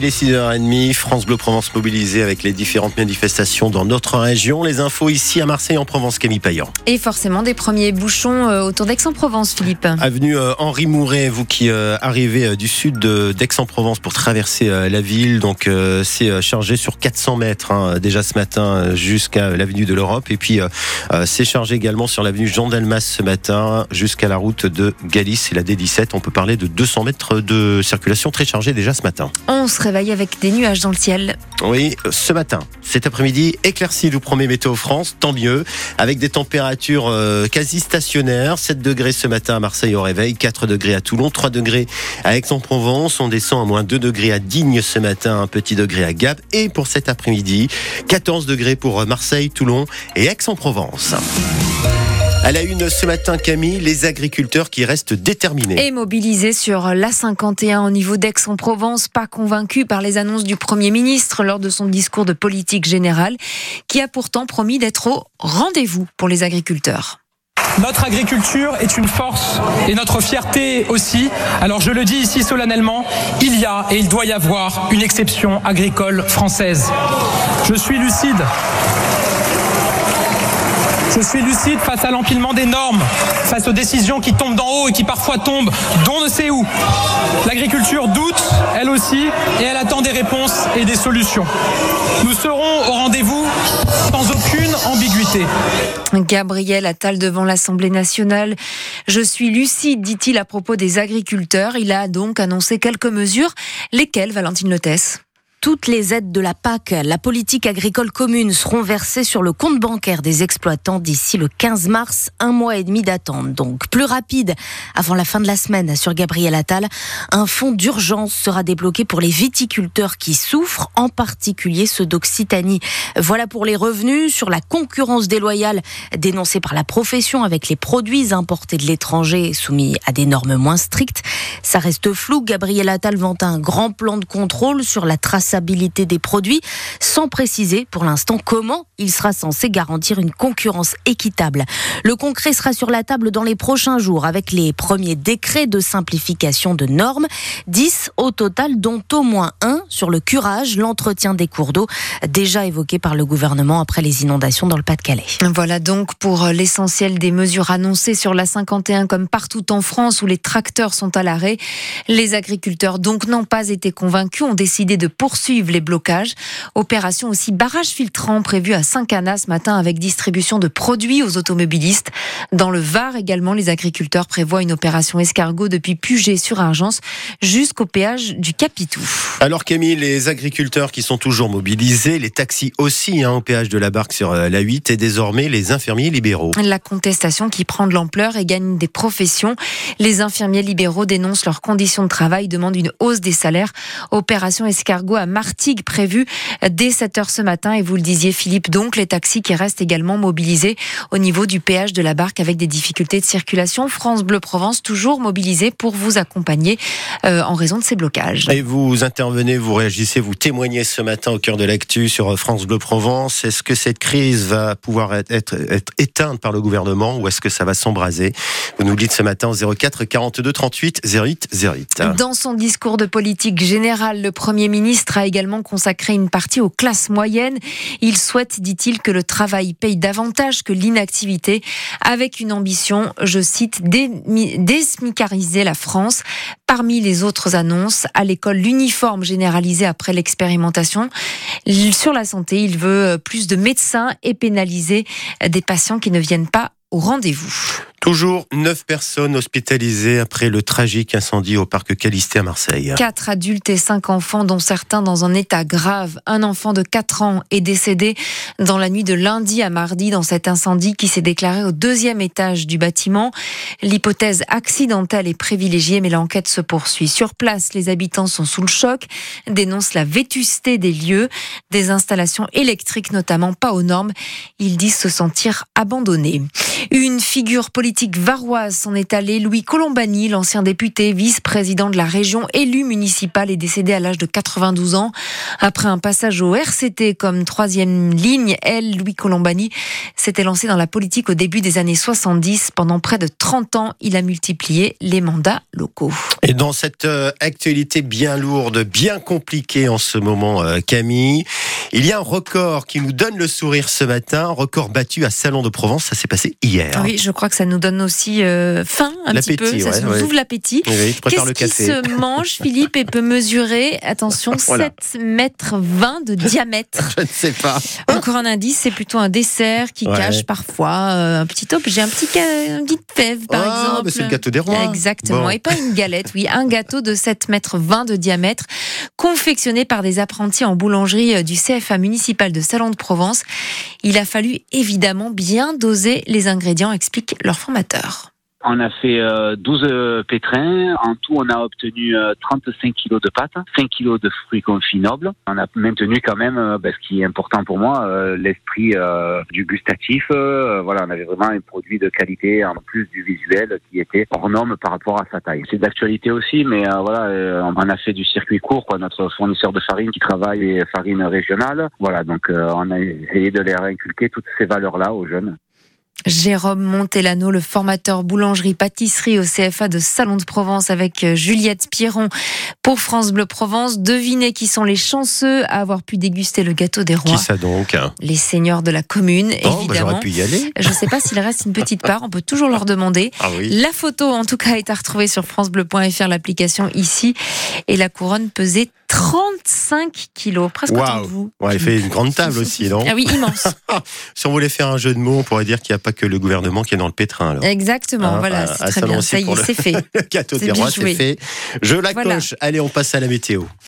Il est 6h30, France Bleu Provence mobilisée avec les différentes manifestations dans notre région. Les infos ici à Marseille en Provence, Camille Payan. Et forcément des premiers bouchons euh, autour d'Aix-en-Provence, Philippe. Avenue euh, Henri Mouret, vous qui euh, arrivez du sud d'Aix-en-Provence pour traverser la ville, donc c'est chargé sur 400 mètres hein, déjà ce matin jusqu'à l'avenue de l'Europe. Et puis c'est chargé également sur l'avenue Jean Delmas ce matin jusqu'à la route de Galice et la D17. On peut parler de 200 mètres de circulation très chargée déjà ce matin. On avec des nuages dans le ciel. Oui, ce matin, cet après-midi, éclairci, nous promet Météo France, tant mieux, avec des températures euh, quasi stationnaires. 7 degrés ce matin à Marseille au réveil, 4 degrés à Toulon, 3 degrés à Aix-en-Provence. On descend à moins 2 degrés à Digne ce matin, un petit degré à Gap. Et pour cet après-midi, 14 degrés pour Marseille, Toulon et Aix-en-Provence. À la une ce matin, Camille, les agriculteurs qui restent déterminés. Et mobilisés sur l'A51 au niveau d'Aix-en-Provence, pas convaincus par les annonces du Premier ministre lors de son discours de politique générale, qui a pourtant promis d'être au rendez-vous pour les agriculteurs. Notre agriculture est une force et notre fierté aussi. Alors je le dis ici solennellement, il y a et il doit y avoir une exception agricole française. Je suis lucide je suis lucide face à l'empilement des normes, face aux décisions qui tombent d'en haut et qui parfois tombent d'on ne sait où. L'agriculture doute, elle aussi, et elle attend des réponses et des solutions. Nous serons au rendez-vous sans aucune ambiguïté. Gabriel Attal devant l'Assemblée nationale. Je suis lucide, dit-il à propos des agriculteurs. Il a donc annoncé quelques mesures. Lesquelles, Valentine Lotès? Toutes les aides de la PAC, la politique agricole commune, seront versées sur le compte bancaire des exploitants d'ici le 15 mars. Un mois et demi d'attente, donc plus rapide. Avant la fin de la semaine, sur Gabriel Attal, un fonds d'urgence sera débloqué pour les viticulteurs qui souffrent, en particulier ceux d'Occitanie. Voilà pour les revenus. Sur la concurrence déloyale dénoncée par la profession avec les produits importés de l'étranger soumis à des normes moins strictes, ça reste flou. Gabriel Attal vante un grand plan de contrôle sur la trace des produits, sans préciser pour l'instant comment il sera censé garantir une concurrence équitable. Le concret sera sur la table dans les prochains jours avec les premiers décrets de simplification de normes, 10 au total, dont au moins un sur le curage, l'entretien des cours d'eau, déjà évoqué par le gouvernement après les inondations dans le Pas-de-Calais. Voilà donc pour l'essentiel des mesures annoncées sur la 51 comme partout en France où les tracteurs sont à l'arrêt. Les agriculteurs donc n'ont pas été convaincus, ont décidé de poursuivre poursuivent les blocages. Opération aussi barrage filtrant prévue à Saint-Cana ce matin avec distribution de produits aux automobilistes. Dans le Var également, les agriculteurs prévoient une opération escargot depuis Puget sur Argence jusqu'au péage du Capitou. Alors Camille, les agriculteurs qui sont toujours mobilisés, les taxis aussi hein, au péage de la Barque sur euh, la 8 et désormais les infirmiers libéraux. La contestation qui prend de l'ampleur et gagne des professions. Les infirmiers libéraux dénoncent leurs conditions de travail, demandent une hausse des salaires. Opération escargot à Martigues prévu dès 7 heures ce matin. Et vous le disiez, Philippe, donc les taxis qui restent également mobilisés au niveau du péage de la barque avec des difficultés de circulation. France Bleu Provence toujours mobilisé pour vous accompagner euh, en raison de ces blocages. Et vous intervenez, vous réagissez, vous témoignez ce matin au cœur de l'actu sur France Bleu Provence. Est-ce que cette crise va pouvoir être, être, être éteinte par le gouvernement ou est-ce que ça va s'embraser? Vous nous dites ce matin au 04 42 38 08 08. Dans son discours de politique générale, le Premier ministre a également consacré une partie aux classes moyennes. Il souhaite, dit-il, que le travail paye davantage que l'inactivité, avec une ambition, je cite, désmicariser la France. Parmi les autres annonces, à l'école, l'uniforme généralisé après l'expérimentation. Sur la santé, il veut plus de médecins et pénaliser des patients qui ne viennent pas au rendez-vous. Toujours 9 personnes hospitalisées après le tragique incendie au parc Calisté à Marseille. 4 adultes et 5 enfants, dont certains dans un état grave. Un enfant de 4 ans est décédé dans la nuit de lundi à mardi dans cet incendie qui s'est déclaré au deuxième étage du bâtiment. L'hypothèse accidentelle est privilégiée, mais l'enquête se poursuit. Sur place, les habitants sont sous le choc, dénoncent la vétusté des lieux, des installations électriques notamment pas aux normes. Ils disent se sentir abandonnés. Une figure politique politique varoise s'en est allé. Louis Colombani, l'ancien député, vice-président de la région, élu municipal, est décédé à l'âge de 92 ans. Après un passage au RCT comme troisième ligne, elle, Louis Colombani, s'était lancé dans la politique au début des années 70. Pendant près de 30 ans, il a multiplié les mandats locaux. Et dans cette euh, actualité bien lourde, bien compliquée en ce moment, euh, Camille, il y a un record qui nous donne le sourire ce matin, record battu à Salon de Provence, ça s'est passé hier. Oui, je crois que ça nous donne aussi euh, faim un petit peu, ça ouais, nous ouais. ouvre l'appétit. Oui, Qu'est-ce qui se mange, Philippe, et peut mesurer, attention, Voilà. 7 mètres 20 de diamètre? Je ne sais pas. Encore un indice, c'est plutôt un dessert qui Ouais. cache parfois euh, un petit objet, un petit, une petite fève par Ah, exemple. c'est le gâteau des rois. Exactement, Bon. et pas une galette, oui, un gâteau de 7 mètres 20 de diamètre, confectionné par des apprentis en boulangerie euh, du CFA municipal de Salon de Provence. Il a fallu évidemment bien doser les ingrédients, explique leur formateur. On a fait euh, 12 euh, pétrins. En tout, on a obtenu euh, 35 kilos de pâtes, 5 kilos de fruits confits nobles. On a maintenu quand même, euh, ben, ce qui est important pour moi, euh, l'esprit euh, du gustatif. Euh, voilà, on avait vraiment un produit de qualité en plus du visuel qui était hors norme par rapport à sa taille. C'est d'actualité aussi, mais euh, voilà, euh, on a fait du circuit court. Quoi, notre fournisseur de farine qui travaille les farines régionales. Voilà, donc euh, on a essayé de leur inculquer toutes ces valeurs-là aux jeunes. Jérôme Montellano, le formateur boulangerie-pâtisserie au CFA de Salon de Provence avec euh, Juliette Pierron pour France Bleu Provence. Devinez qui sont les chanceux à avoir pu déguster le gâteau des rois. Qui ça donc? Les seigneurs de la commune, Bon, bah, évidemment. pu y aller. Je ne sais pas s'il reste une petite part, on peut toujours leur demander. Ah oui. La photo, en tout cas, est à retrouver sur FranceBleu.fr, l'application ici. Et la couronne pesait 35 kilos, presque autant que vous. Ouais, il fait une grande table aussi, non? Ah oui, immense. Si on voulait faire un jeu de mots, on pourrait dire qu'il n'y a pas que le gouvernement qui est dans le pétrin. Alors. Exactement, Ah, voilà, c'est très bien. Ça y est, c'est fait. Le gâteau des rois, c'est fait. Je la Voilà. coche. Allez, on passe à la météo.